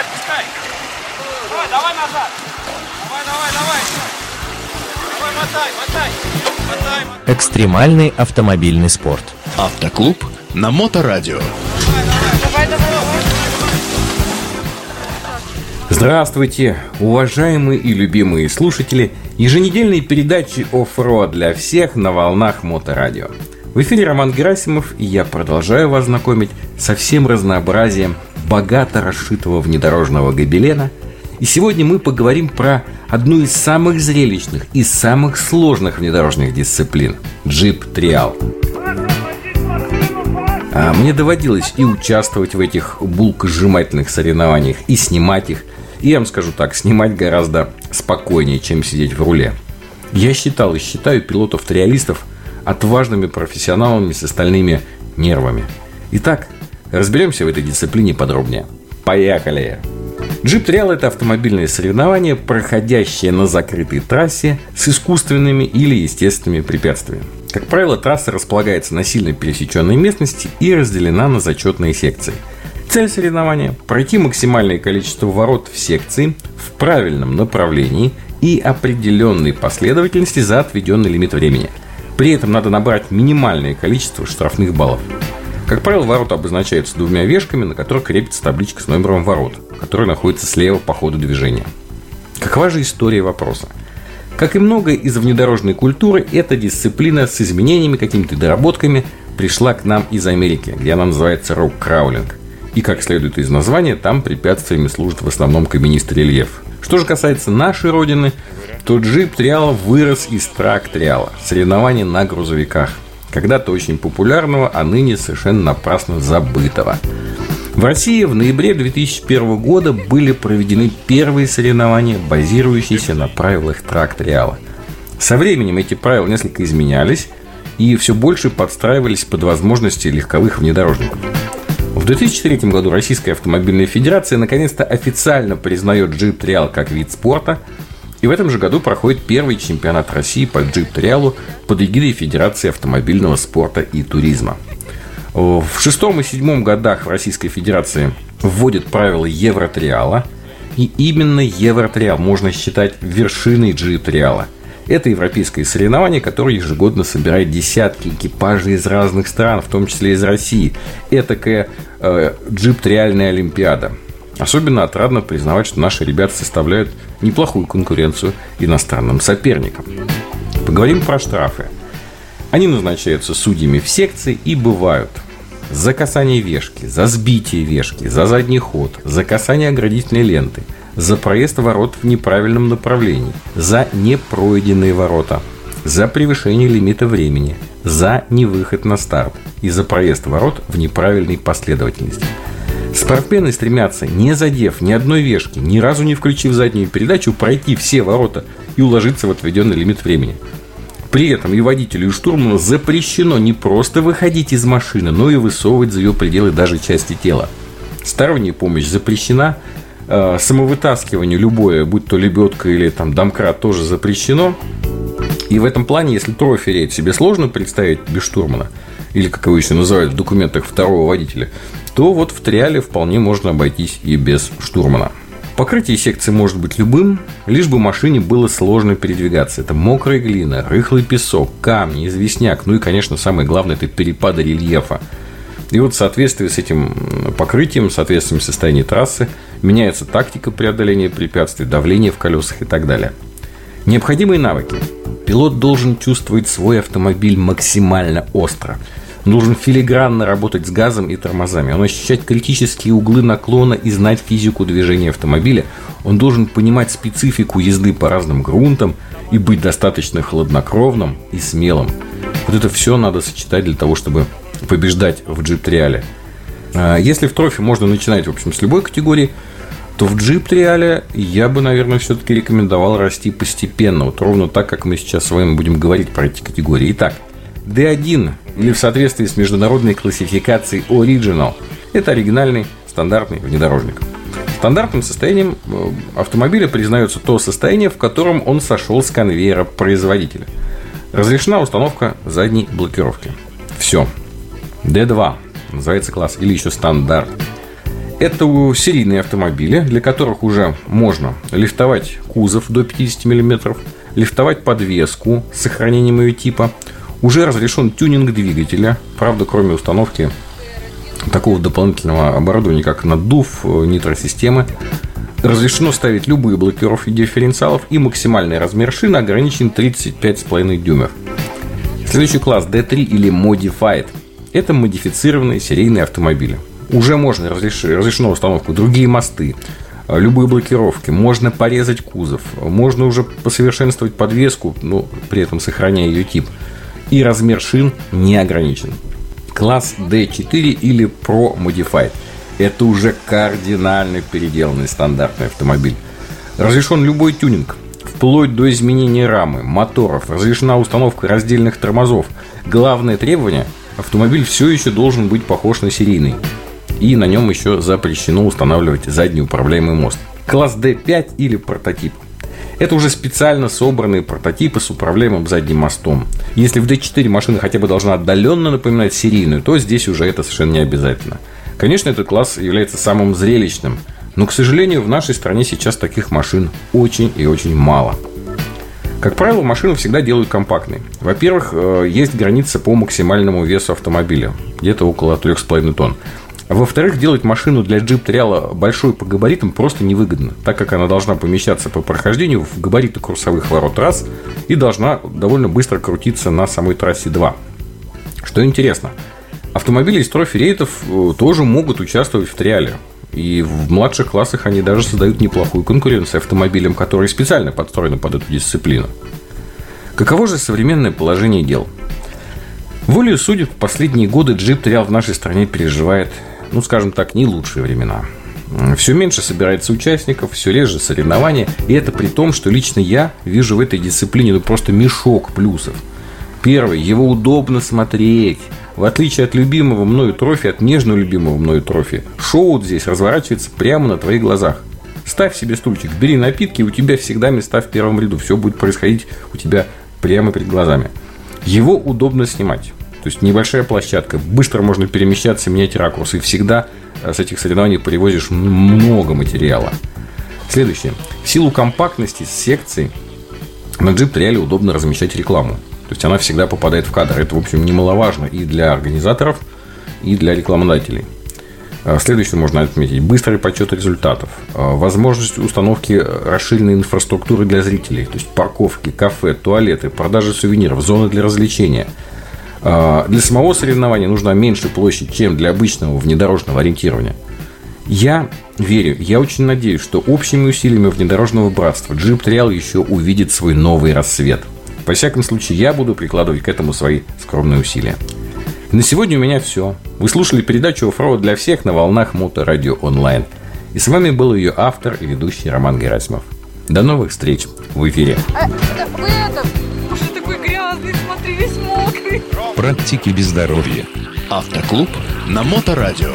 Пускай, пускай. Давай, давай назад. Давай, давай, давай. Давай, мотай, мотай. Мотай, мотай. Экстремальный автомобильный спорт. Автоклуб на Моторадио. Здравствуйте, уважаемые и любимые слушатели еженедельной передачи «Offroad для всех» на волнах Моторадио. В эфире Роман Герасимов, и я продолжаю вас знакомить со всем разнообразием богато расшитого внедорожного гобелена. И сегодня мы поговорим про одну из самых зрелищных и самых сложных внедорожных дисциплин – джип-триал. А мне доводилось и участвовать в этих булкосжимательных соревнованиях, и снимать их. И я вам скажу так, снимать гораздо спокойнее, чем сидеть в руле. Я считал и считаю пилотов-триалистов отважными профессионалами с остальными нервами. Итак, разберемся в этой дисциплине подробнее. Поехали! Джип Триал – это автомобильное соревнование, проходящее на закрытой трассе с искусственными или естественными препятствиями. Как правило, трасса располагается на сильно пересеченной местности и разделена на зачетные секции. Цель соревнования – пройти максимальное количество ворот в секции в правильном направлении и определенной последовательности за отведенный лимит времени. При этом надо набрать минимальное количество штрафных баллов. Как правило, ворота обозначаются двумя вешками, на которых крепится табличка с номером ворот, которая находится слева по ходу движения. Какова же история вопроса? Как и многое из внедорожной культуры, эта дисциплина с изменениями, какими-то доработками пришла к нам из Америки, где она называется рок-краулинг. И, как следует из названия, там препятствиями служит в основном каменистый рельеф. Что же касается нашей родины, то джип триала вырос из трак триала, соревнований на грузовиках. Когда-то очень популярного, а ныне совершенно напрасно забытого. В России в ноябре 2001 года были проведены первые соревнования, базирующиеся на правилах трак-триала. Со временем эти правила несколько изменялись и все больше подстраивались под возможности легковых внедорожников. В 2003 году Российская автомобильная федерация наконец-то официально признает джип-триал как вид спорта, и в этом же году проходит первый чемпионат России по джип-триалу под эгидой Федерации автомобильного спорта и туризма – в шестом и седьмом годах в Российской Федерации вводят правила Евротриала. И именно Евротриал можно считать вершиной джип-триала. Это европейское соревнование, которое ежегодно собирает десятки экипажей из разных стран, в том числе из России. Этакая э, джип-триальная олимпиада. Особенно отрадно признавать, что наши ребята составляют неплохую конкуренцию иностранным соперникам. Поговорим про штрафы. Они назначаются судьями в секции и бывают за касание вешки, за сбитие вешки, за задний ход, за касание оградительной ленты, за проезд ворот в неправильном направлении, за непройденные ворота, за превышение лимита времени, за невыход на старт и за проезд ворот в неправильной последовательности. Спортсмены стремятся, не задев ни одной вешки, ни разу не включив заднюю передачу, пройти все ворота и уложиться в отведенный лимит времени – при этом и водителю, и штурману запрещено не просто выходить из машины, но и высовывать за ее пределы даже части тела. Сторонняя помощь запрещена, э, самовытаскивание любое, будь то лебедка или там домкрат, тоже запрещено. И в этом плане, если рейд себе сложно представить без штурмана, или как его еще называют в документах второго водителя, то вот в триале вполне можно обойтись и без штурмана. Покрытие секции может быть любым, лишь бы машине было сложно передвигаться. Это мокрая глина, рыхлый песок, камни, известняк, ну и, конечно, самое главное, это перепады рельефа. И вот в соответствии с этим покрытием, в соответствии с состоянием трассы, меняется тактика преодоления препятствий, давление в колесах и так далее. Необходимые навыки. Пилот должен чувствовать свой автомобиль максимально остро – Нужен филигранно работать с газом и тормозами. Он ощущать критические углы наклона и знать физику движения автомобиля. Он должен понимать специфику езды по разным грунтам и быть достаточно хладнокровным и смелым. Вот это все надо сочетать для того, чтобы побеждать в джип-триале. А если в трофе можно начинать, в общем, с любой категории, то в джип-триале я бы, наверное, все-таки рекомендовал расти постепенно. Вот ровно так, как мы сейчас с вами будем говорить про эти категории. Итак, D1 или в соответствии с международной классификацией Original – это оригинальный стандартный внедорожник. Стандартным состоянием э, автомобиля признается то состояние, в котором он сошел с конвейера производителя. Разрешена установка задней блокировки. Все. D2 называется класс или еще стандарт. Это серийные автомобили, для которых уже можно лифтовать кузов до 50 мм, лифтовать подвеску с сохранением ее типа. Уже разрешен тюнинг двигателя, правда, кроме установки такого дополнительного оборудования, как наддув, нитросистемы. Разрешено ставить любые блокировки дифференциалов и максимальный размер шины ограничен 35,5 дюймов. Следующий класс D3 или Modified. Это модифицированные серийные автомобили. Уже можно разреш... разрешено установку другие мосты, любые блокировки, можно порезать кузов, можно уже посовершенствовать подвеску, но при этом сохраняя ее тип. И размер шин не ограничен. Класс D4 или Pro Modified – это уже кардинально переделанный стандартный автомобиль. Разрешен любой тюнинг, вплоть до изменения рамы, моторов, разрешена установка раздельных тормозов. Главное требование – автомобиль все еще должен быть похож на серийный. И на нем еще запрещено устанавливать задний управляемый мост. Класс D5 или прототип. Это уже специально собранные прототипы с управляемым задним мостом. Если в D4 машина хотя бы должна отдаленно напоминать серийную, то здесь уже это совершенно не обязательно. Конечно, этот класс является самым зрелищным – но, к сожалению, в нашей стране сейчас таких машин очень и очень мало. Как правило, машины всегда делают компактные. Во-первых, э, есть граница по максимальному весу автомобиля, где-то около 3,5 тонн. Во-вторых, делать машину для джип триала большой по габаритам просто невыгодно, так как она должна помещаться по прохождению в габариты курсовых ворот раз и должна довольно быстро крутиться на самой трассе 2. Что интересно, автомобили из трофи рейтов э, тоже могут участвовать в триале. И в младших классах они даже создают неплохую конкуренцию автомобилям, которые специально подстроены под эту дисциплину. Каково же современное положение дел? Волею судеб в последние годы джип Триал в нашей стране переживает, ну, скажем так, не лучшие времена. Все меньше собирается участников, все реже соревнования, и это при том, что лично я вижу в этой дисциплине ну, просто мешок плюсов. Первый, его удобно смотреть. В отличие от любимого мною трофи, от нежного любимого мною трофи, шоу здесь разворачивается прямо на твоих глазах. Ставь себе стульчик, бери напитки, и у тебя всегда места в первом ряду. Все будет происходить у тебя прямо перед глазами. Его удобно снимать. То есть небольшая площадка, быстро можно перемещаться, менять ракурс. И всегда э, с этих соревнований привозишь много материала. Следующее. В силу компактности секций на джип реально удобно размещать рекламу. То есть она всегда попадает в кадр. Это, в общем, немаловажно и для организаторов, и для рекламодателей. А, следующее можно отметить. Быстрый подсчет результатов. А, возможность установки расширенной инфраструктуры для зрителей. То есть парковки, кафе, туалеты, продажи сувениров, зоны для развлечения. А, для самого соревнования нужна меньше площадь, чем для обычного внедорожного ориентирования. Я верю, я очень надеюсь, что общими усилиями внедорожного братства Jeep Trial еще увидит свой новый рассвет – во всяком случае, я буду прикладывать к этому свои скромные усилия. На сегодня у меня все. Вы слушали передачу «Оффроуд для всех» на волнах Моторадио онлайн. И с вами был ее автор и ведущий Роман Герасимов. До новых встреч в эфире. А, вы это, грязный, смотри, весь мокрый. Практики без здоровья. Автоклуб на Моторадио.